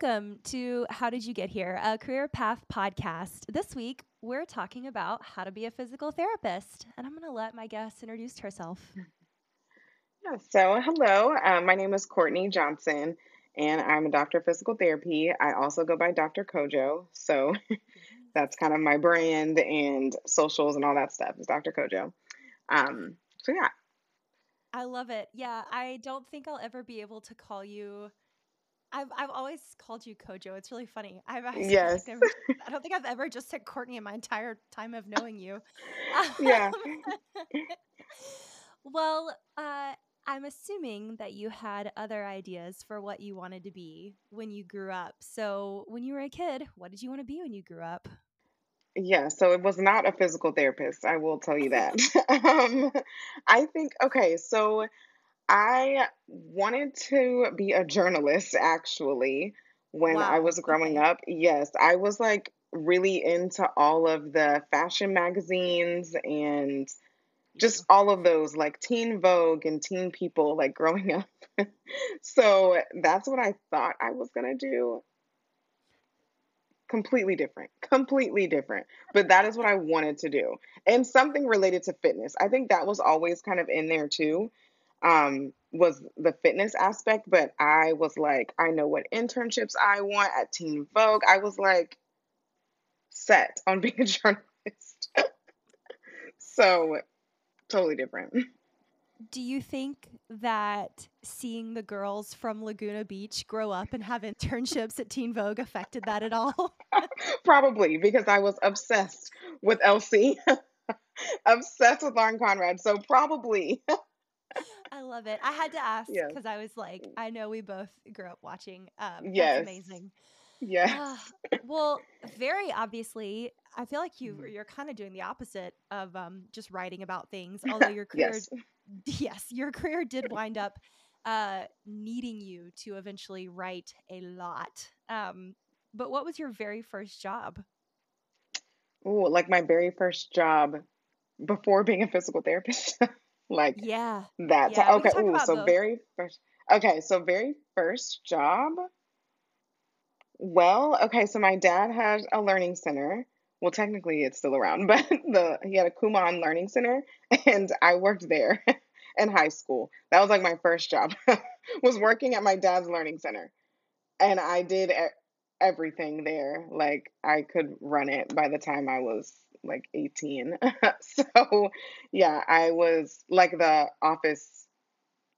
Welcome to How Did You Get Here, a career path podcast. This week, we're talking about how to be a physical therapist. And I'm going to let my guest introduce herself. Yeah, so hello, um, my name is Courtney Johnson, and I'm a doctor of physical therapy. I also go by Dr. CoJo. So that's kind of my brand and socials and all that stuff is Dr. CoJo. Um, so yeah. I love it. Yeah, I don't think I'll ever be able to call you I've I've always called you CoJo. It's really funny. I've yes. Like I don't think I've ever just said Courtney in my entire time of knowing you. yeah. well, uh, I'm assuming that you had other ideas for what you wanted to be when you grew up. So, when you were a kid, what did you want to be when you grew up? Yeah, so it was not a physical therapist. I will tell you that. um, I think okay, so I wanted to be a journalist actually when I was growing Okay. up. Yes, I was like really into all of the fashion magazines and just all of those like Teen Vogue and Teen People like growing up. So that's what I thought I was gonna do. Completely different. Completely different. But that is what I wanted to do. And something related to fitness. I think that was always kind of in there too um, was the fitness aspect, but I was like, I know what internships I want at Teen Vogue. I was like set on being a journalist. so totally different. Do you think that seeing the girls from Laguna Beach grow up and have internships at Teen Vogue affected that at all? Probably because I was obsessed with LC, obsessed with Lauren Conrad. So probably, love it. I had to ask because I was like, I know we both grew up watching. Um, yes, amazing. yes, Ah, well, very obviously, I feel like you Mhm. you're kind of doing the opposite of um, just writing about things. Although your career, yes. yes, your career did wind up uh, needing you to eventually write a lot. Um, but what was your very first job? Ooh, like my very first job before being a physical therapist. Like Yeah, That's yeah, okay. Ooh, so both. very first. Okay, so very first job. Well, okay, so my dad had a learning center. Well, technically it's still around, but the he had a Kumon Learning Center, and I worked there in high school. That was like my first job, was working at my dad's learning center, and I did everything there. Like I could run it by the time I was like 18. So, yeah, I was like the office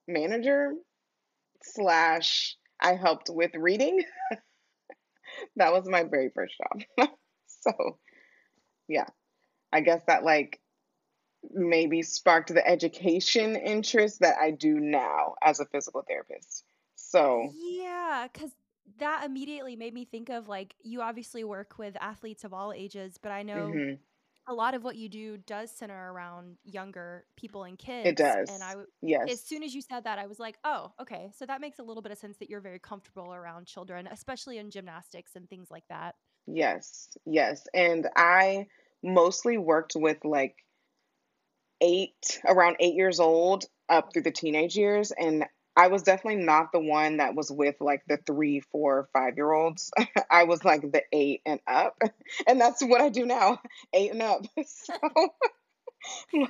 manager slash I helped with reading. That was my very first job. So, yeah, I guess that like maybe sparked the education interest that I do now as a physical therapist. So, Yeah, because that immediately made me think of like you obviously work with athletes of all ages, but I know mhm, a lot of what you do does center around younger people and kids. it does. And I, w- as soon as you said that, I was like, oh, okay. So that makes a little bit of sense that you're very comfortable around children, especially in gymnastics and things like that. Yes. Yes. And I mostly worked with like eight, around eight years old up through the teenage years. And I was definitely not the one that was with like the three, four, five year olds. I was like the eight and up. And that's what I do now, eight and up. So,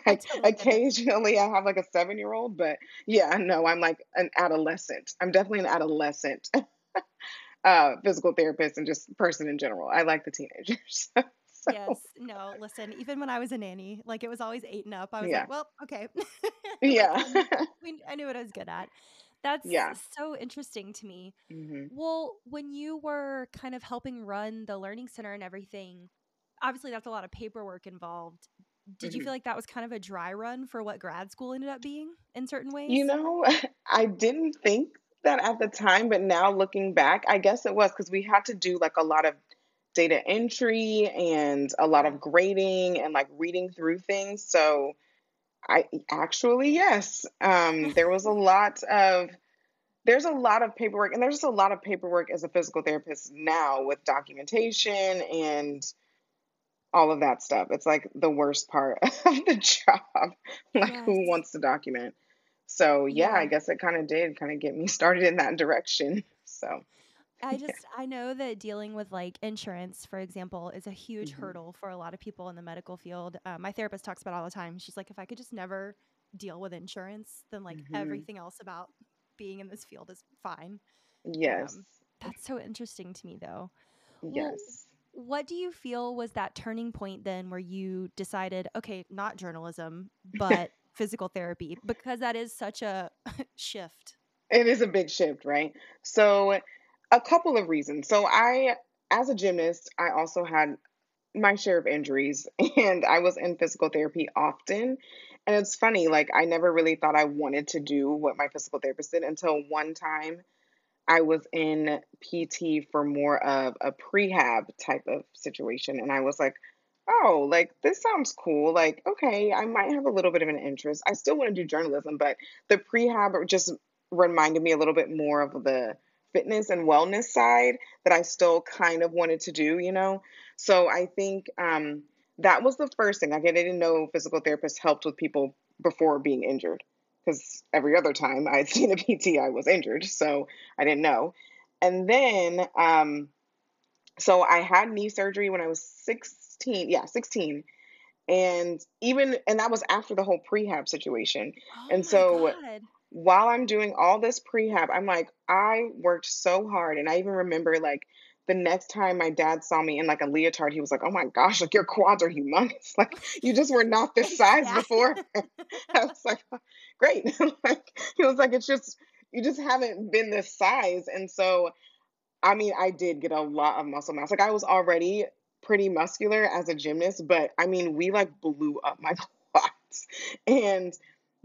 like, occasionally I have like a seven year old, but yeah, no, I'm like an adolescent. I'm definitely an adolescent uh, physical therapist and just person in general. I like the teenagers. Yes. No, listen, even when I was a nanny, like it was always eight and up, I was yeah. like, well, okay. Yeah. I knew what I was good at. That's Yeah. so interesting to me. hmm Well, when you were kind of helping run the learning center and everything, obviously that's a lot of paperwork involved. Did you hmm feel like that was kind of a dry run for what grad school ended up being in certain ways? You know, I didn't think that at the time, but now looking back, I guess it was because we had to do like a lot of data entry and a lot of grading and like reading through things. So I actually, yes, um, there was a lot of there's a lot of paperwork, and there's just a lot of paperwork as a physical therapist now with documentation and all of that stuff. It's like the worst part of the job. Like, Yes. who wants to document? So, yeah, I guess it kind of did kind of get me started in that direction. So, I just I know that dealing with like insurance, for example, is a huge hmm hurdle for a lot of people in the medical field. Uh, my therapist talks about it all the time. She's like, if I could just never deal with insurance, then like hmm everything else about being in this field is fine. Yes. Um, that's so interesting to me, though. Well, Yes. what do you feel was that turning point then where you decided, okay, not journalism, but physical therapy? Because that is such a shift. It is a big shift, right? So, a couple of reasons. So, I, as a gymnast, I also had my share of injuries and I was in physical therapy often. And it's funny, like, I never really thought I wanted to do what my physical therapist did until one time I was in PT for more of a prehab type of situation. And I was like, oh, like this sounds cool. Like, okay, I might have a little bit of an interest. I still want to do journalism, but the prehab just reminded me a little bit more of the fitness and wellness side that I still kind of wanted to do, you know? So I think um, that was the first thing. Like, I didn't know physical therapists helped with people before being injured because every other time I'd seen a PT, I was injured. So I didn't know. And then, um, so I had knee surgery when I was 16. Yeah, 16. And even, and that was after the whole prehab situation. Oh And my so God. While I'm doing all this prehab, I'm like, I worked so hard. And I even remember like the next time my dad saw me in like a leotard, he was like, Oh my gosh, like your quads are humongous. Like you just were not this size Yeah. before. I was like, "Oh, great. like he was like, it's just you just haven't been this size. And so I mean, I did get a lot of muscle mass. Like I was already pretty muscular as a gymnast, but I mean, we like blew up my quads. And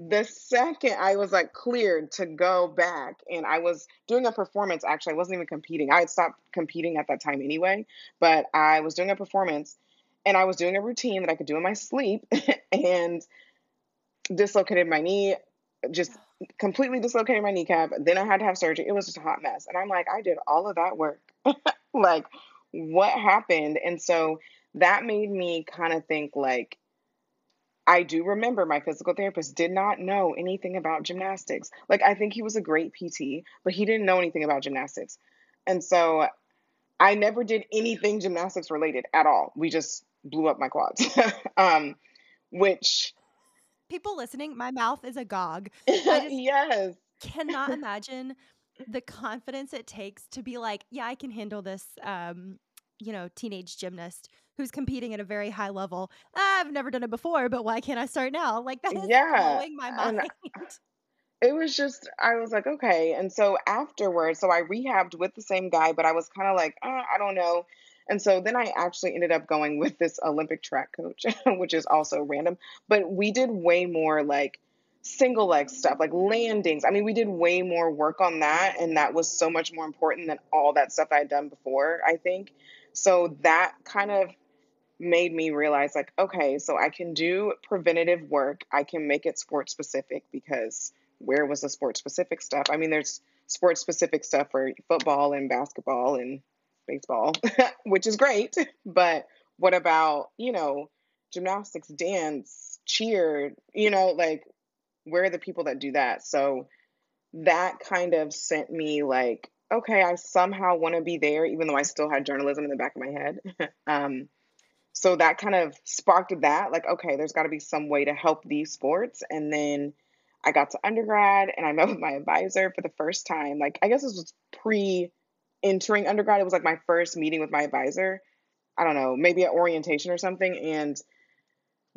the second I was like cleared to go back, and I was doing a performance, actually, I wasn't even competing. I had stopped competing at that time anyway, but I was doing a performance and I was doing a routine that I could do in my sleep and dislocated my knee, just completely dislocated my kneecap. Then I had to have surgery. It was just a hot mess. And I'm like, I did all of that work. like, what happened? And so that made me kind of think like, I do remember my physical therapist did not know anything about gymnastics. Like, I think he was a great PT, but he didn't know anything about gymnastics. And so I never did anything gymnastics related at all. We just blew up my quads. um, which, People listening, my mouth is agog. Yes, cannot imagine the confidence it takes to be like, yeah, I can handle this, um, you know, teenage gymnast who's competing at a very high level. "Ah, I've never done it before, but why can't I start now? Like, that is yeah. blowing my And mind. it was just, I was like, okay. And so afterwards, so I rehabbed with the same guy, but I was kind of like, uh, I don't know. And so then I actually ended up going with this Olympic track coach, which is also random. But we did way more like single leg stuff, like landings. I mean, we did way more work on that. And that was so much more important than all that stuff I had done before, I think. So that kind of made me realize like okay so i can do preventative work. I can make it sport specific because where was the sport specific stuff? I mean there's sport specific stuff for football and basketball and baseball which is great. But what about you know gymnastics dance cheer you know like where are the people that do that? So that kind of sent me like okay i somehow want to be there even though i still had journalism in the back of my head. Um, so that kind of sparked that like okay there's got to be some way to help these sports. And then i got to undergrad and i met with my advisor for the first time. Like i guess this was pre entering undergrad. It was like my first meeting with my advisor. I don't know maybe at orientation or something. And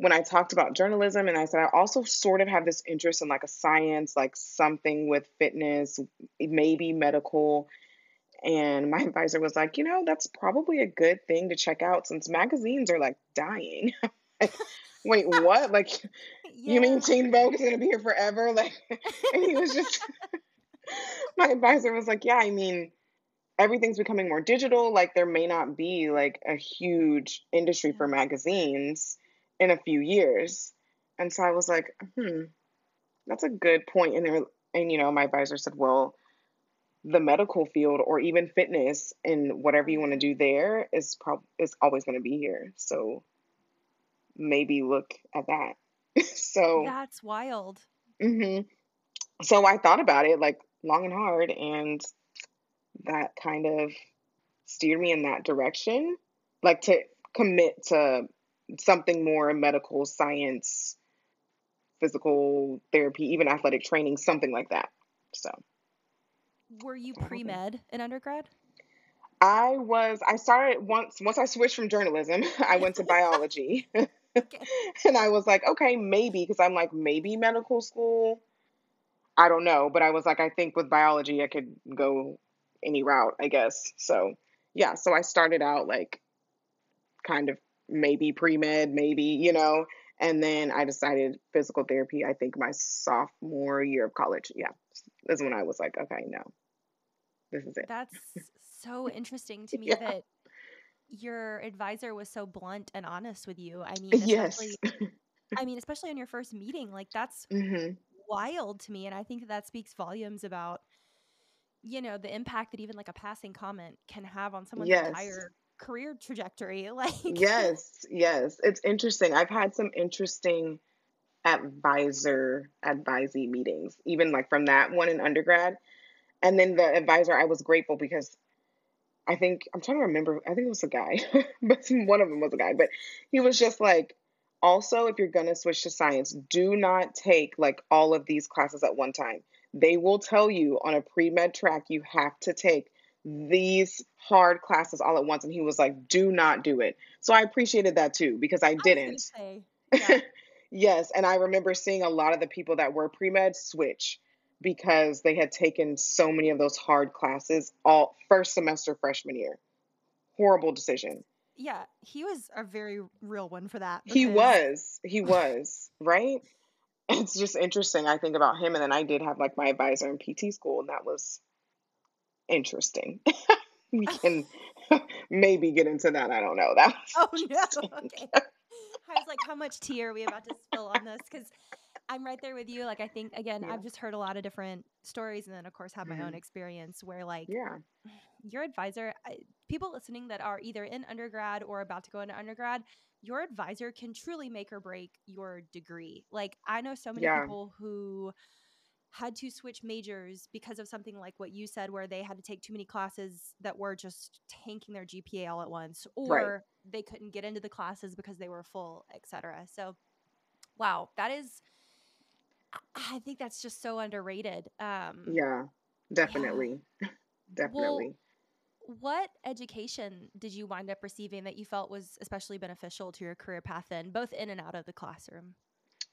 when i talked about journalism and i said i also sort of have this interest in like a science like something with fitness maybe medical and my advisor was like, you know, that's probably a good thing to check out since magazines are like dying. Wait, what? Like, you mean yeah. Teen Vogue is gonna be here forever? Like, and he was just, my advisor was like, yeah, I mean, everything's becoming more digital. Like, there may not be like a huge industry for magazines in a few years. And so I was like, hmm, that's a good point. And there, and you know, my advisor said, well, the medical field or even fitness and whatever you want to do there is prob is always going to be here. So maybe look at that. so, That's wild. Mm-hmm. so I thought about it like long and hard, and that kind of steered me in that direction, like to commit to something more medical science, physical therapy, even athletic training, something like that. So, were you pre med in undergrad? I was, I started once, once I switched from journalism, I went to biology. okay. and I was like, okay, maybe, because I'm like, maybe medical school. I don't know. But I was like, I think with biology, I could go any route, I guess. So, yeah. So I started out like kind of maybe pre med, maybe, you know, and then I decided physical therapy, I think my sophomore year of college. Yeah. That's when I was like, okay, no, this is it. That's so interesting to me yeah. that your advisor was so blunt and honest with you. I mean, yes. I mean, especially on your first meeting, like that's mm-hmm. wild to me. And I think that, that speaks volumes about, you know, the impact that even like a passing comment can have on someone's yes. entire career trajectory. Like, yes, yes. It's interesting. I've had some interesting advisor advisee meetings, even like from that one in undergrad. And then the advisor, I was grateful because I think I'm trying to remember. I think it was a guy, but one of them was a guy. But he was just like, also, if you're gonna switch to science, do not take like all of these classes at one time. They will tell you on a pre med track you have to take these hard classes all at once. And he was like, do not do it. So I appreciated that too because I didn't. I yeah. yes, and I remember seeing a lot of the people that were pre med switch because they had taken so many of those hard classes all first semester freshman year. Horrible decision. Yeah, he was a very real one for that. Because... He was. He was, right? It's just interesting. I think about him and then I did have like my advisor in PT school and that was interesting. we can maybe get into that. I don't know. That Oh no. Okay. I was like, how much tea are we about to spill on this? Because I'm right there with you. Like, I think again, yeah. I've just heard a lot of different stories, and then of course have my mm-hmm. own experience where, like, yeah, your advisor, I, people listening that are either in undergrad or about to go into undergrad, your advisor can truly make or break your degree. Like, I know so many yeah. people who had to switch majors because of something like what you said where they had to take too many classes that were just tanking their GPA all at once or right. they couldn't get into the classes because they were full, etc. So wow, that is I think that's just so underrated. Um, yeah, definitely. Yeah. definitely. Well, what education did you wind up receiving that you felt was especially beneficial to your career path then, both in and out of the classroom?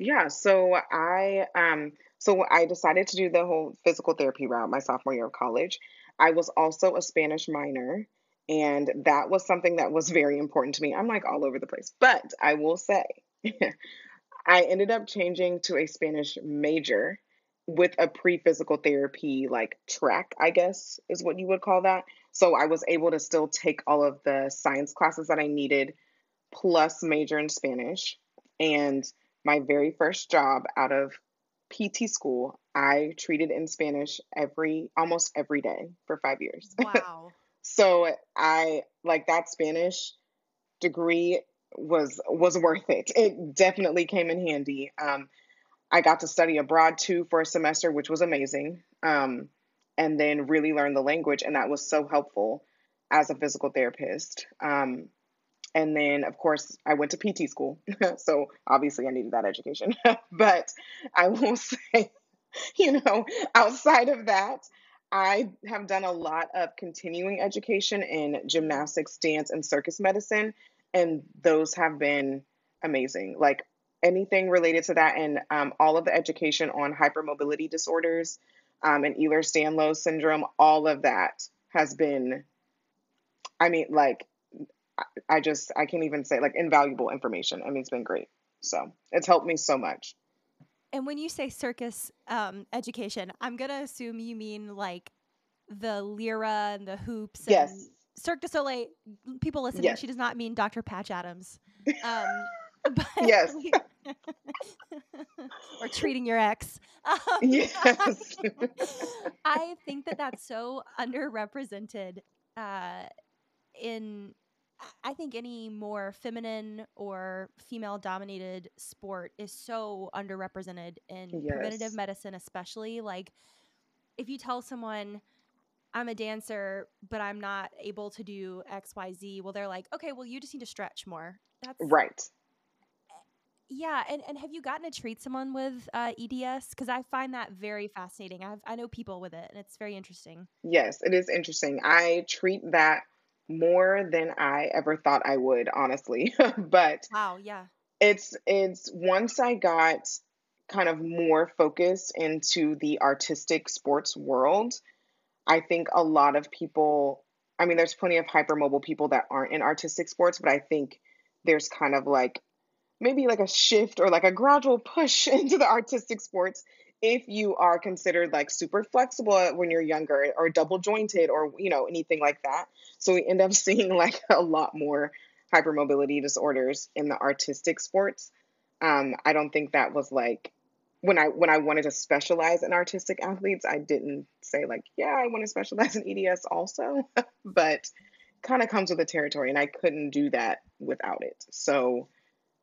Yeah, so I um so I decided to do the whole physical therapy route my sophomore year of college. I was also a Spanish minor and that was something that was very important to me. I'm like all over the place, but I will say I ended up changing to a Spanish major with a pre physical therapy like track, I guess is what you would call that. So I was able to still take all of the science classes that I needed, plus major in Spanish. And my very first job out of PT school, I treated in Spanish every almost every day for five years. Wow. so I like that Spanish degree was was worth it. It definitely came in handy. Um, I got to study abroad too for a semester, which was amazing. Um, and then really learn the language, and that was so helpful as a physical therapist. Um, and then, of course, I went to PT school, so obviously I needed that education. but I will say, you know, outside of that, I have done a lot of continuing education in gymnastics, dance, and circus medicine and those have been amazing. Like anything related to that, and um, all of the education on hypermobility disorders um, and Ehlers-Danlos syndrome, all of that has been. I mean, like, I just I can't even say like invaluable information. I mean, it's been great. So it's helped me so much. And when you say circus um, education, I'm gonna assume you mean like the lyra and the hoops. And yes. Cirque du Soleil, people listening, yes. she does not mean Dr. Patch Adams. Um, but yes. or treating your ex. Um, yes. I think that that's so underrepresented uh, in, I think, any more feminine or female dominated sport is so underrepresented in yes. preventative medicine, especially. Like, if you tell someone, I'm a dancer, but I'm not able to do XYZ. Well, they're like, okay, well, you just need to stretch more. That's Right. yeah. And, and have you gotten to treat someone with uh, EDS? Because I find that very fascinating. I've, I know people with it, and it's very interesting. Yes, it is interesting. I treat that more than I ever thought I would, honestly. But Wow. Yeah. it's it's once I got kind of more focused into the artistic sports world, I think a lot of people, I mean, there's plenty of hypermobile people that aren't in artistic sports, but I think there's kind of like maybe like a shift or like a gradual push into the artistic sports if you are considered like super flexible when you're younger or double jointed or you know anything like that. So we end up seeing like a lot more hypermobility disorders in the artistic sports. Um, i don't think that was like when i when i wanted to specialize in artistic athletes i didn't say like yeah i want to specialize in eds also. But kind of comes with the territory and i couldn't do that without it. So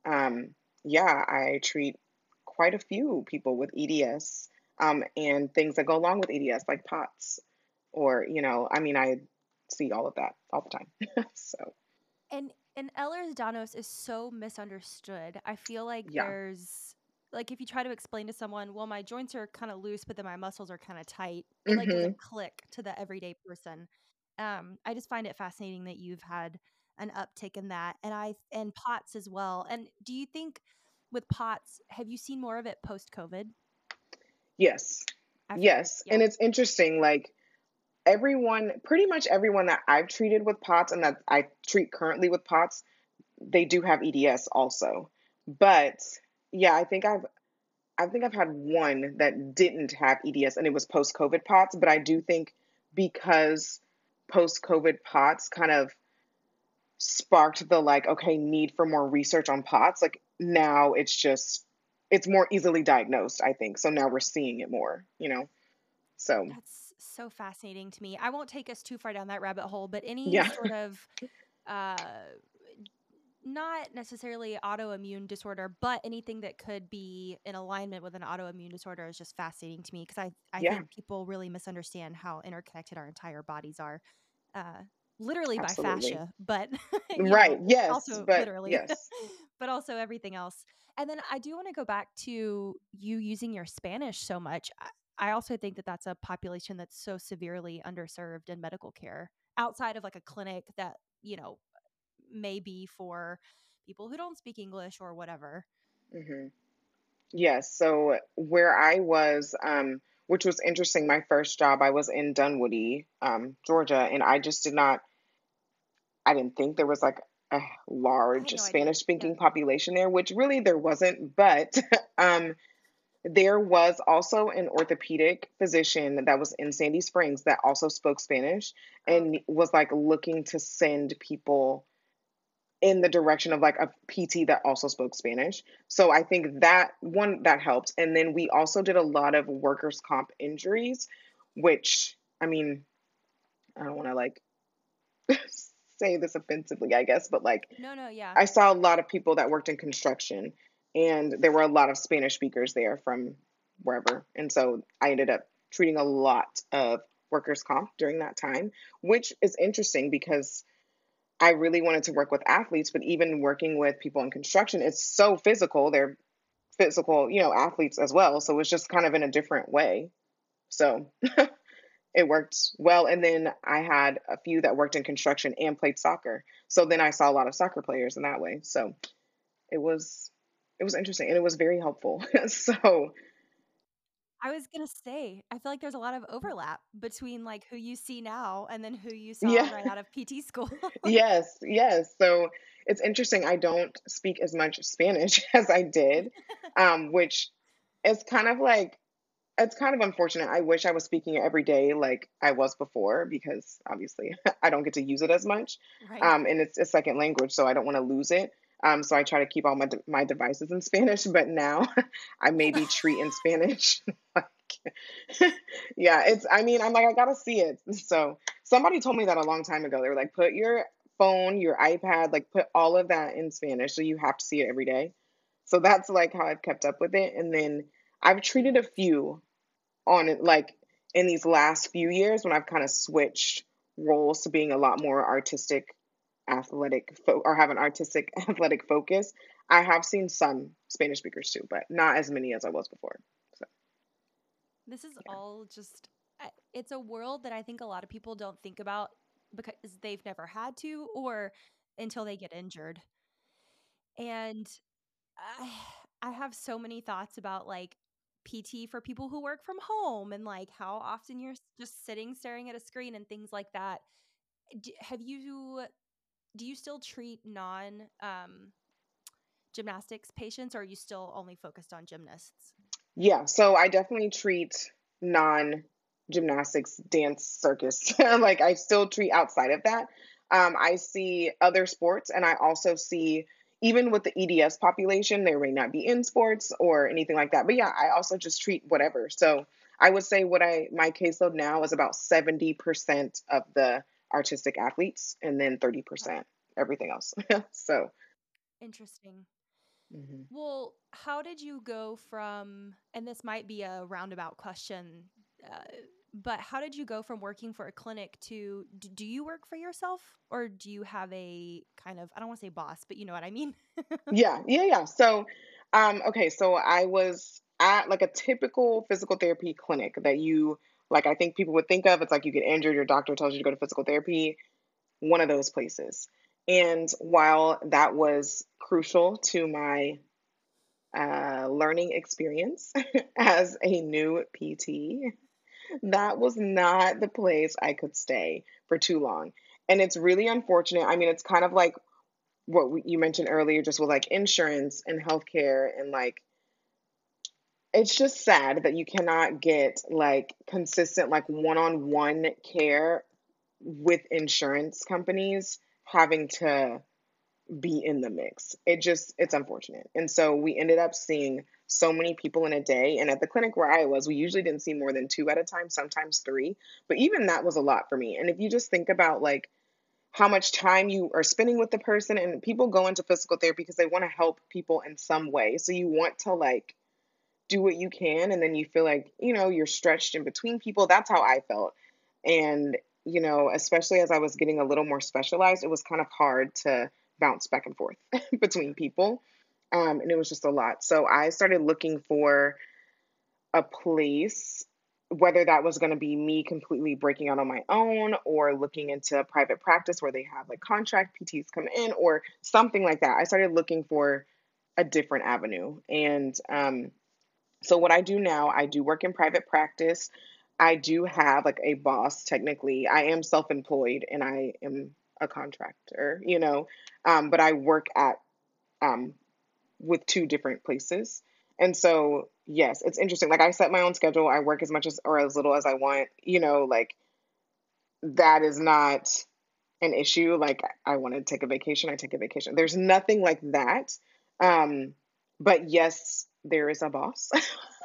um, yeah, I treat quite a few people with EDS um, and things that go along with EDS, like POTS, or, you know, I mean, I see all of that all the time. so, And and Ehlers-Danlos is so misunderstood. I feel like yeah. there's like if you try to explain to someone, well, my joints are kind of loose, but then my muscles are kind of tight. It like doesn't click to the everyday person. Um, I just find it fascinating that you've had an uptick in that, and I and POTS as well. And do you think with POTS, have you seen more of it post COVID? Yes. Feel Yes. yeah. And it's interesting, like, everyone, pretty much everyone that I've treated with POTS and that I treat currently with POTS, they do have EDS also. But yeah, I think I've I think I've had one that didn't have EDS and it was post COVID POTS, but I do think because post COVID POTS kind of sparked the like, okay, need for more research on POTS, like now it's just it's more easily diagnosed, I think. So now we're seeing it more, you know. So That's so fascinating to me. I won't take us too far down that rabbit hole, but any yeah. sort of uh not necessarily autoimmune disorder, but anything that could be in alignment with an autoimmune disorder is just fascinating to me because I, I Yeah, think people really misunderstand how interconnected our entire bodies are, uh, literally by fascia, but Right. know, Yes, also but literally, yes. but also everything else. And then I do want to go back to you using your Spanish so much. I, also think that that's a population that's so severely underserved in medical care outside of like a clinic that, you know, may be for people who don't speak English or whatever. hmm Yes. So where I was, um, which was interesting, my first job, I was in Dunwoody, um, Georgia, and I just did not, I didn't think there was like a large no. Spanish Yeah. speaking population there, which really there wasn't, but um, there was also an orthopedic physician that was in Sandy Springs that also spoke Spanish Oh, and was like looking to send people in the direction of like a PT that also spoke Spanish. So I think that one that helped. And then we also did a lot of workers' comp injuries, which I mean, I don't want to like say this offensively, I guess, but like No, no, yeah. I saw a lot of people that worked in construction and there were a lot of Spanish speakers there from wherever. And so I ended up treating a lot of workers' comp during that time, which is interesting because I really wanted to work with athletes, but even working with people in construction, it's so physical. They're physical, you know, athletes as well. So it's just kind of in a different way. So it worked well. And then I had a few that worked in construction and played soccer. So then I saw a lot of soccer players in that way. So it was it was interesting and it was very helpful. so I was gonna say, I feel like there's a lot of overlap between like who you see now and then who you saw yeah, right out of PT school. yes, yes. So it's interesting. I don't speak as much Spanish as I did, um, which is kind of like it's kind of unfortunate. I wish I was speaking every day like I was before because obviously I don't get to use it as much. right. Um, and it's a second language, so I don't want to lose it. Um, so I try to keep all my de- my devices in Spanish, but now I maybe treat in Spanish. like, yeah, it's. I mean, I'm like I gotta see it. So somebody told me that a long time ago. They were like, put your phone, your iPad, like put all of that in Spanish, so you have to see it every day. So that's like how I've kept up with it. And then I've treated a few on like in these last few years when I've kind of switched roles to being a lot more artistic athletic fo- or have an artistic athletic focus i have seen some spanish speakers too but not as many as i was before so this is yeah. all just it's a world that i think a lot of people don't think about because they've never had to or until they get injured and i i have so many thoughts about like PT for people who work from home and like how often you're just sitting staring at a screen and things like that. Do, have you do you still treat non um, gymnastics patients or are you still only focused on gymnasts? Yeah, so I definitely treat non gymnastics, dance, circus. like I still treat outside of that. Um, I see other sports and I also see even with the EDS population, there may not be in sports or anything like that. But yeah, I also just treat whatever. So I would say what I my caseload now is about 70% of the artistic athletes and then 30% everything else. so interesting. Mm-hmm. Well, how did you go from, and this might be a roundabout question, uh, but how did you go from working for a clinic to do you work for yourself or do you have a kind of I don't want to say boss, but you know what I mean? yeah, yeah, yeah. So, um, okay, so I was at like a typical physical therapy clinic that you like. I think people would think of. It's like you get injured, your doctor tells you to go to physical therapy. One of those places. And while that was crucial to my uh, learning experience as a new PT, that was not the place I could stay for too long. And it's really unfortunate. I mean, it's kind of like what you mentioned earlier, just with like insurance and healthcare, and like, it's just sad that you cannot get like consistent, like one on one care with insurance companies having to be in the mix. It just, it's unfortunate. And so we ended up seeing so many people in a day. And at the clinic where I was, we usually didn't see more than two at a time, sometimes three. But even that was a lot for me. And if you just think about like how much time you are spending with the person, and people go into physical therapy because they want to help people in some way. So you want to like do what you can. And then you feel like, you know, you're stretched in between people. That's how I felt. And, you know, especially as I was getting a little more specialized, it was kind of hard to bounce back and forth between people. Um, and it was just a lot. So I started looking for a place, whether that was going to be me completely breaking out on my own or looking into private practice where they have like contract PTs come in or something like that. I started looking for a different avenue. And um, so what I do now, I do work in private practice. I do have like a boss technically. I am self employed and I am a contractor, you know, um, but I work at um, with two different places. And so, yes, it's interesting. Like I set my own schedule. I work as much as or as little as I want. You know, like that is not an issue. Like I want to take a vacation, I take a vacation. There's nothing like that. Um, but yes, there is a boss.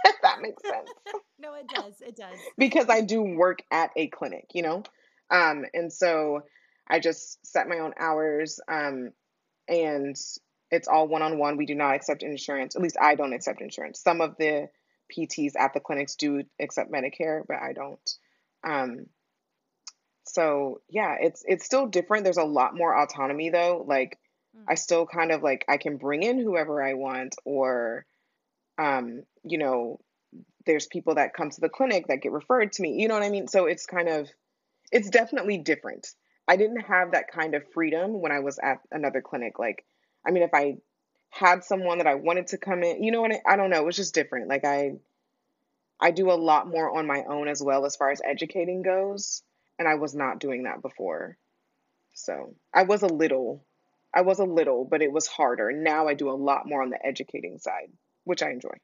if that makes sense. no, it does. It does. because I do work at a clinic, you know? Um, and so I just set my own hours. Um, and it's all one on one. We do not accept insurance. At least I don't accept insurance. Some of the PTs at the clinics do accept Medicare, but I don't. Um, so yeah, it's it's still different. There's a lot more autonomy though. Like mm. I still kind of like I can bring in whoever I want, or um, you know, there's people that come to the clinic that get referred to me. You know what I mean? So it's kind of it's definitely different. I didn't have that kind of freedom when I was at another clinic. Like I mean, if I had someone that I wanted to come in, you know what? I, I don't know. It was just different. Like I, I do a lot more on my own as well as far as educating goes, and I was not doing that before. So I was a little, I was a little, but it was harder. Now I do a lot more on the educating side, which I enjoy.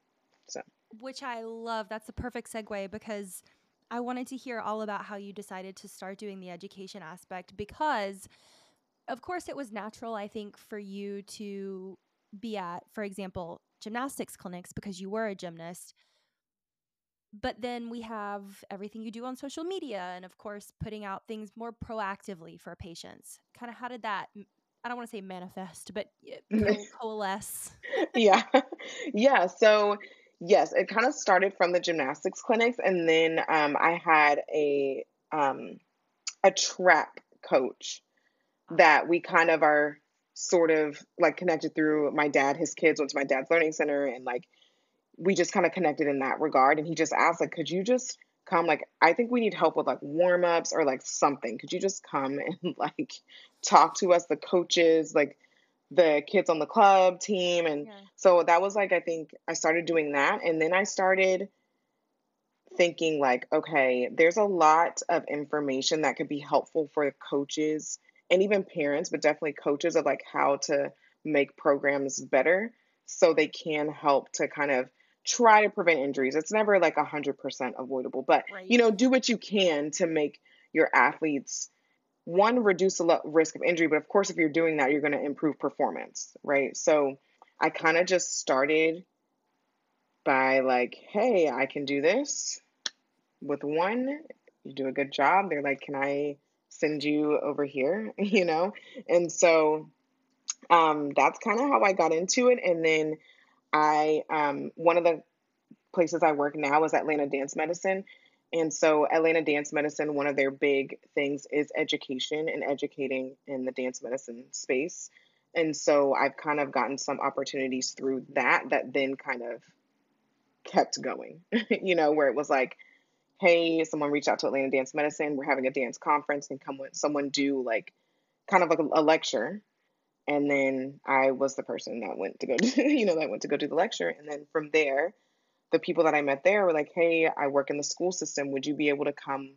So, which I love. That's a perfect segue because I wanted to hear all about how you decided to start doing the education aspect because of course, it was natural, I think, for you to be at, for example, gymnastics clinics because you were a gymnast. But then we have everything you do on social media and, of course, putting out things more proactively for patients. Kind of how did that, I don't want to say manifest, but co- coalesce? yeah. Yeah. So, Yes, it kind of started from the gymnastics clinics, and then um, I had a um, a track coach that we kind of are sort of like connected through my dad. His kids went to my dad's learning center, and like we just kind of connected in that regard. And he just asked, like, could you just come? Like, I think we need help with like warm ups or like something. Could you just come and like talk to us, the coaches, like the kids on the club team? And Yeah. so that was like, I think I started doing that. And then I started thinking, like, okay, there's a lot of information that could be helpful for coaches and even parents, but definitely coaches of like how to make programs better so they can help to kind of try to prevent injuries. It's never like 100% avoidable, but Right. you know, do what you can to make your athletes one reduce the risk of injury, but of course if you're doing that, you're going to improve performance, right? So I kind of just started by like, hey, I can do this with one. You do a good job. They're like, can I send you over here? You know? And so um, that's kind of how I got into it. And then I, um, one of the places I work now is Atlanta Dance Medicine. And so, Atlanta Dance Medicine, one of their big things is education and educating in the dance medicine space. And so, I've kind of gotten some opportunities through that that then kind of kept going, you know, where it was like, hey, someone reached out to Atlanta Dance Medicine. We're having a dance conference. Can come with someone do like kind of like a, a lecture and then I was the person that went to go, you know, that went to go do the lecture. And then from there, the people that I met there were like, "Hey, I work in the school system. Would you be able to come,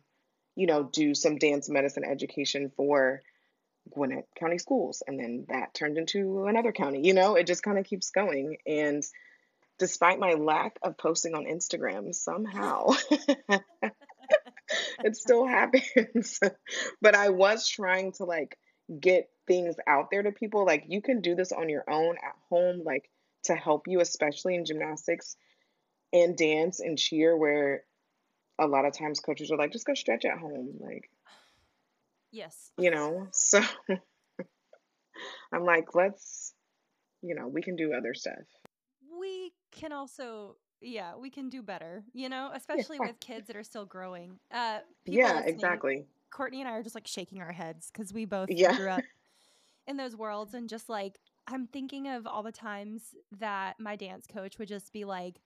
you know, do some dance medicine education for Gwinnett County schools?" And then that turned into another county. You know, it just kind of keeps going. And despite my lack of posting on Instagram, somehow it still happens. but I was trying to like get things out there to people. Like you can do this on your own at home, like to help you, especially in gymnastics and dance and cheer, where a lot of times coaches are like, just go stretch at home. Like, Yes. you know, so I'm like, let's, you know, we can do other stuff. Can also, yeah, we can do better, you know, Yeah. especially with kids that are still growing. Uh, people Yeah, exactly. Courtney and I are just like shaking our heads because we both Yeah. grew up in those worlds and just like I'm thinking of all the times that my dance coach would just be like,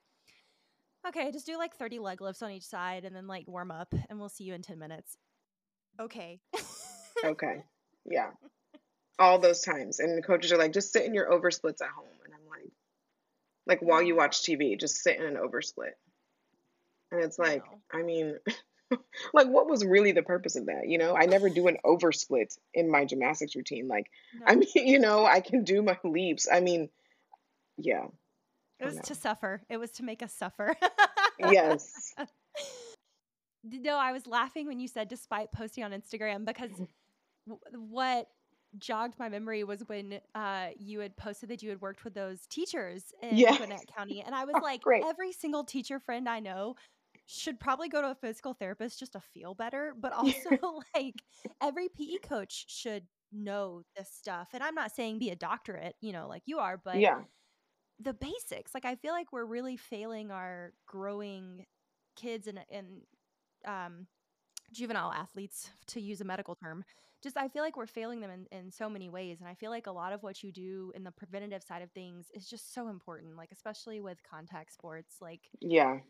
okay, just do like 30 leg lifts on each side and then like warm up and we'll see you in 10 minutes. Okay. Okay. Yeah. All those times. And the coaches are like, just sit in your oversplits at home. Like, while you watch TV, just sit in an oversplit. And it's like, I mean, like what was really the purpose of that? You know, I never do an oversplit in my gymnastics routine. Like, I no. mean, you know, I can do my leaps. I mean, yeah, It was to suffer. It was to make us suffer. Yes. No, I was laughing when you said despite posting on Instagram because what jogged my memory was when uh, you had posted that you had worked with those teachers in Yeah. Gwinnett County. And I was Oh, like, great. every single teacher friend I know should probably go to a physical therapist just to feel better. But also, like, every PE coach should know this stuff. And I'm not saying be a doctorate, you know, like you are, but Yeah. the basics. Like, I feel like we're really failing our growing kids and, and, um, juvenile athletes to use a medical term just i feel like we're failing them in, in so many ways and i feel like a lot of what you do in the preventative side of things is just so important like especially with contact sports like Yeah.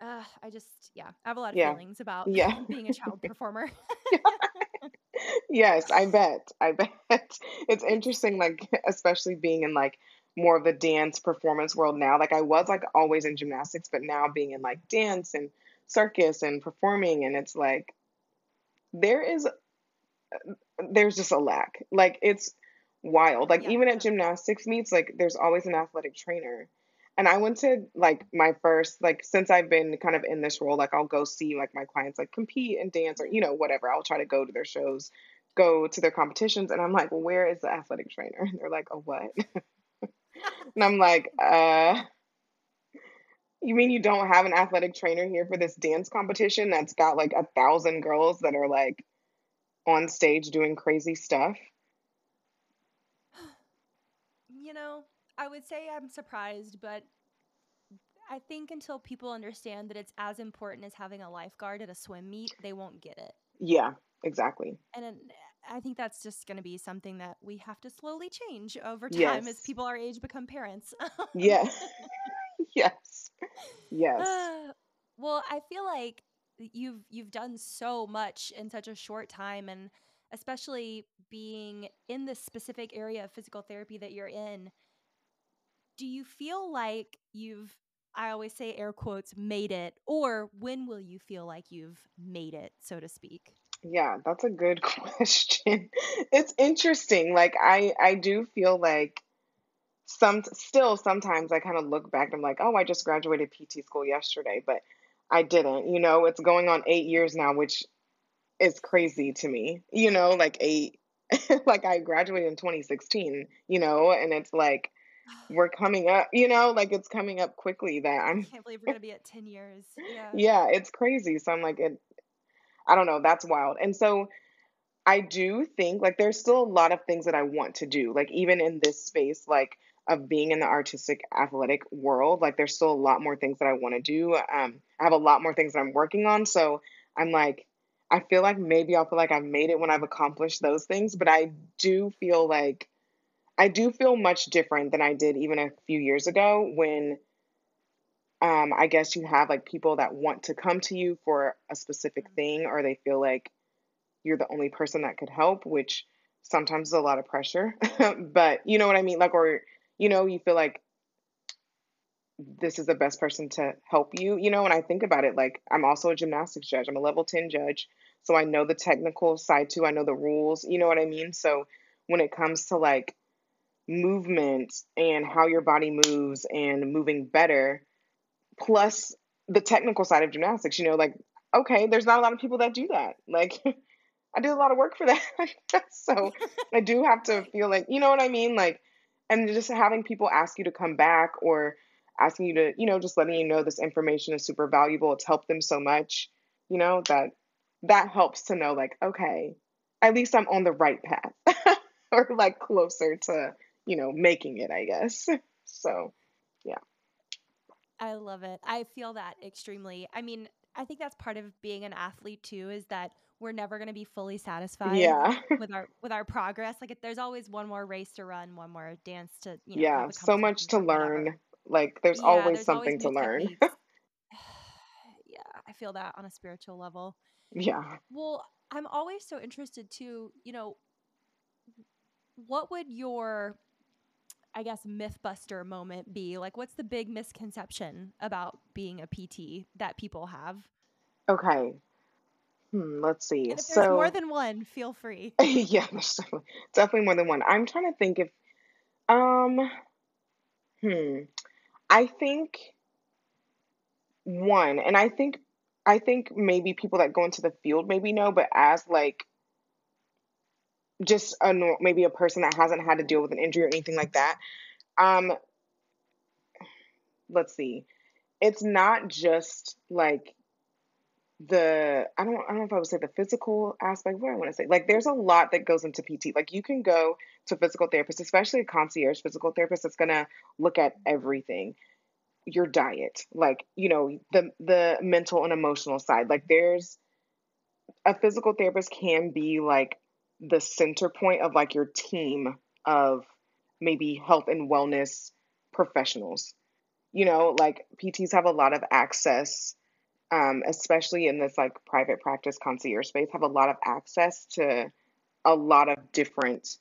uh, i just yeah i have a lot of Yeah. feelings about Yeah. being a child performer Yes, I bet. I bet. It's it's interesting, like, especially being in like more of the dance performance world now. Like, I was like always in gymnastics, but now being in like dance and circus and performing, and it's like there is, there's just a lack. Like, it's wild. Like, yeah even at gymnastics meets, like, there's always an athletic trainer. And I went to like my first, like, since I've been kind of in this role, like, I'll go see like my clients like compete and dance or, you know, whatever. I'll try to go to their shows, go to their competitions. And I'm like, well, where is the athletic trainer? And they're like, oh, what? And I'm like, uh, you mean you don't have an athletic trainer here for this dance competition that's got like a thousand girls that are like on stage doing crazy stuff? you know i would say i'm surprised but I think until people understand that it's as important as having a lifeguard at a swim meet, they won't get it. Yeah, exactly. And I think that's just going to be something that we have to slowly change over time Yes. as people our age become parents. Yeah. yes. Yes. Uh, well, I feel like you've you've done so much in such a short time and especially being in the specific area of physical therapy that you're in, do you feel like you've I always say air quotes made it or when will you feel like you've made it, so to speak? Yeah, that's a good question. It's interesting. Like I I do feel like some still sometimes I kind of look back and I'm like, "Oh, I just graduated PT school yesterday," but I didn't. You know, it's going on 8 years now, which is crazy to me. You know, like 8 like I graduated in 2016, you know, and it's like we're coming up, you know, like it's coming up quickly that I I'm can't believe we're going to be at 10 years. Yeah. yeah, it's crazy. So I'm like it I don't know, that's wild. And so I do think like there's still a lot of things that I want to do. Like even in this space like of being in the artistic athletic world, like there's still a lot more things that I want to do. Um I have a lot more things that I'm working on. So I'm like I feel like maybe I'll feel like I've made it when I've accomplished those things, but I do feel like I do feel much different than I did even a few years ago when um, I guess you have like people that want to come to you for a specific thing, or they feel like you're the only person that could help, which sometimes is a lot of pressure. but you know what I mean? Like, or, you know, you feel like this is the best person to help you, you know? And I think about it like I'm also a gymnastics judge, I'm a level 10 judge. So I know the technical side too, I know the rules, you know what I mean? So when it comes to like movement and how your body moves and moving better, plus the technical side of gymnastics, you know, like, okay, there's not a lot of people that do that. Like, I do a lot of work for that. so I do have to feel like, you know what I mean? Like, and just having people ask you to come back or asking you to, you know, just letting you know this information is super valuable. It's helped them so much, you know, that that helps to know like, okay, at least I'm on the right path or like closer to, you know, making it, I guess. So, yeah. I love it. I feel that extremely. I mean, I think that's part of being an athlete too is that we're never going to be fully satisfied Yeah. with our with our progress. Like there's always one more race to run, one more dance to, you know, Yeah, so much to learn. Like there's Yeah, always there's always something to learn. yeah, I feel that on a spiritual level. Yeah. Well, I'm always so interested too, you know, what would your I guess mythbuster moment be? Like what's the big misconception about being a PT that people have? Okay. Hmm, let's see. And if there's more than one, feel free. yeah, there's definitely, definitely more than one. I'm trying to think if um hmm, I think one, and I think I think maybe people that go into the field maybe know, but as like just a maybe a person that hasn't had to deal with an injury or anything like that. Um, let's see. It's not just like the I don't I don't know if I would say the physical aspect. What I want to say? Like there's a lot that goes into PT. Like you can go to physical therapist, especially a concierge physical therapist that's gonna look at everything. Your diet, like, you know, the the mental and emotional side. Like there's a physical therapist can be like the center point of like your team of maybe health and wellness professionals. You know, like PTs have a lot of access um, especially in this like private practice concierge space, have a lot of access to a lot of different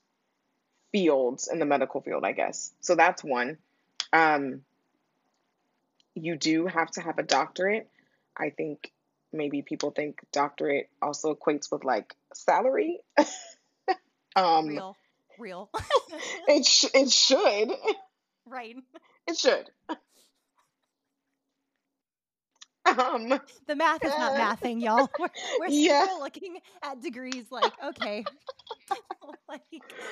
fields in the medical field, I guess. So that's one. Um, you do have to have a doctorate. I think maybe people think doctorate also equates with like salary. Um, Real. Real. it sh- it should. right. It should. Um, The math is not uh, mathing, y'all. We're, we're yeah, still looking at degrees like, okay, like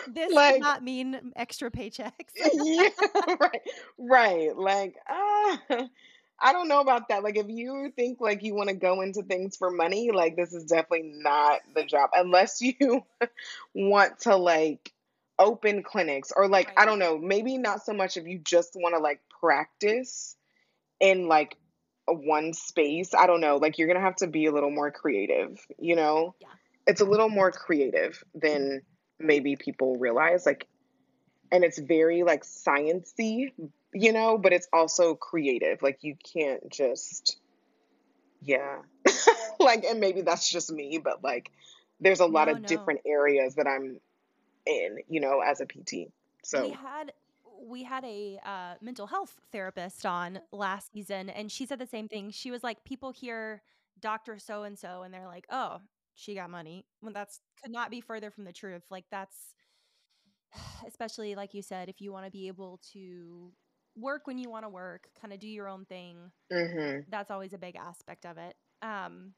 this does like not mean extra paychecks. yeah, right, right. Like, uh, I don't know about that. Like, if you think like you want to go into things for money, like this is definitely not the job, unless you want to like open clinics or like I don't know, maybe not so much if you just want to like practice in like one space. I don't know. Like you're gonna have to be a little more creative, you know? Yeah. It's a little more creative than maybe people realize. Like and it's very like sciency, you know, but it's also creative. Like you can't just yeah. like and maybe that's just me, but like there's a lot No, of no. different areas that I'm in, you know, as a PT. So We had we had a uh, mental health therapist on last season, and she said the same thing. She was like, people hear Doctor So and So, and they're like, oh, she got money. When that's could not be further from the truth. Like that's especially like you said, if you want to be able to work when you want to work, kind of do your own thing. mhm. That's always a big aspect of it. Um,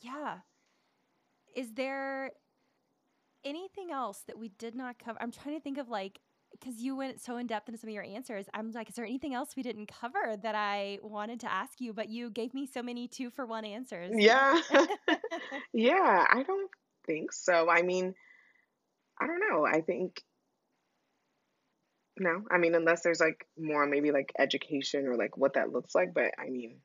yeah. Is there anything else that we did not cover? I'm trying to think of like because you went so in depth into some of your answers. I'm like, is there anything else we didn't cover that I wanted to ask you? But you gave me so many two for one answers. Yeah. Yeah, I don't think so. I mean, I don't know. I think no. I mean, unless there's like more maybe like education or like what that looks like, but I mean,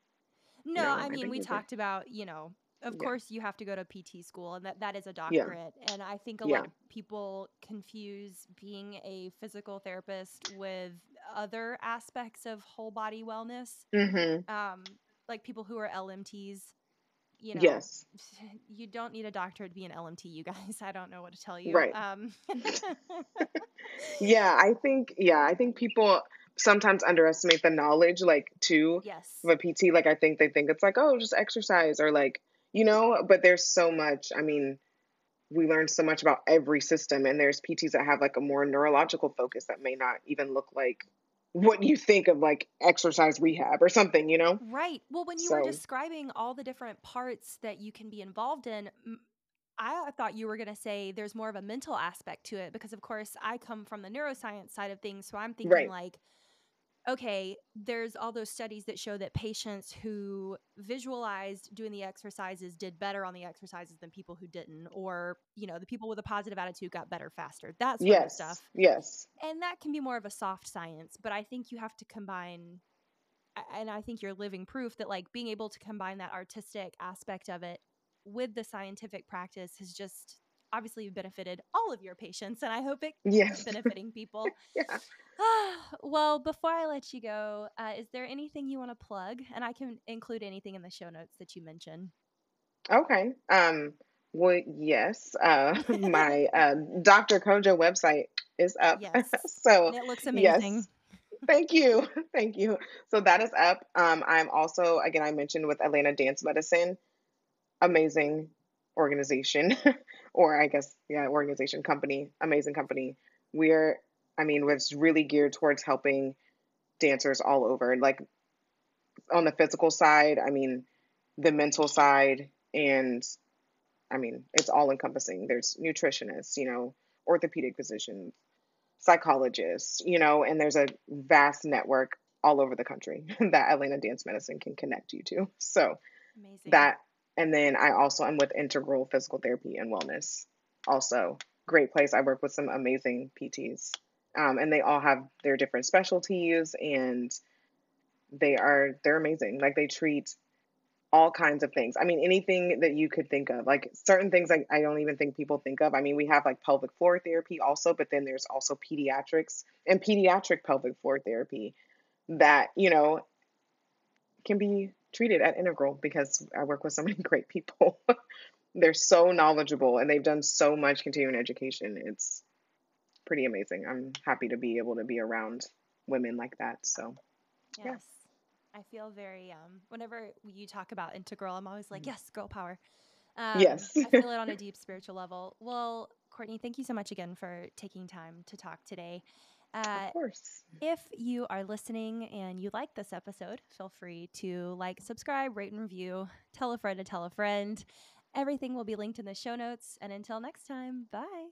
No, no, I mean, we good. talked about, you know, of Yeah. course you have to go to PT school and that that is a Yeah. doctorate. And I think a lot of people confuse being a physical therapist with other aspects of whole body wellness. Mhm. Um, like people who are LMTs, you know, Yes. you don't need a doctorate to be an LMT, you guys. I don't know what to tell you. Right. Um, Yeah, I think yeah, I think people sometimes underestimate the knowledge like too yes. of a PT. Like I think they think it's like, oh, just exercise or like, you know, but there's so much. I mean, we learn so much about every system and there's PTs that have like a more neurological focus that may not even look like what you think of like exercise rehab or something, you know? Right. Well, when you were describing all the different parts that you can be involved in, I thought you were going to say there's more of a mental aspect to it because, of course, I come from the neuroscience side of things. So I'm thinking, right. like, okay, there's all those studies that show that patients who visualized doing the exercises did better on the exercises than people who didn't, or, you know, the people with a positive attitude got better faster, that sort of Yes. stuff. Yes. And that can be more of a soft science, but I think you have to combine and I think you're living proof that like being able to combine that artistic aspect of it with the scientific practice has just obviously you benefited all of your patients and I hope it Yes. benefiting people. Yeah. well, before I let you go, uh, is there anything you want to plug? And I can include anything in the show notes that you mention. Okay. Um, well, yes. Uh, my uh, Dr. CoJo website is up. Yes. So, And it looks amazing. yes. Thank you. Thank you. So that is up. Um, I'm also, again, I mentioned with Atlanta Dance Medicine, amazing organization, or I guess, yeah, organization, company, amazing company. We're, I mean, was really geared towards helping dancers all over. Like on the physical side, I mean, the mental side, and I mean, it's all encompassing. There's nutritionists, you know, orthopedic physicians, psychologists, you know, and there's a vast network all over the country that Atlanta Dance Medicine can connect you to. So Amazing. that, and then I also am with Integral Physical Therapy and Wellness. Also, great place. I work with some amazing PTs, um, and they all have their different specialties, and they are they're amazing. Like they treat all kinds of things. I mean, anything that you could think of, like certain things like I don't even think people think of. I mean, we have like pelvic floor therapy also, but then there's also pediatrics and pediatric pelvic floor therapy that, you know, can be treated at Integral because I work with so many great people. They're so knowledgeable and they've done so much continuing education. It's pretty amazing. I'm happy to be able to be around women like that. So, yeah. Yes. I feel very um whenever you talk about integral, I'm always like, yes, girl power. Um, Yes. I feel it on a deep spiritual level. Well, Courtney, thank you so much again for taking time to talk today. Uh, of course. if you are listening and you like this episode, feel free to like, subscribe, rate, and review. Tell a friend to tell a friend. Everything will be linked in the show notes. And until next time, bye.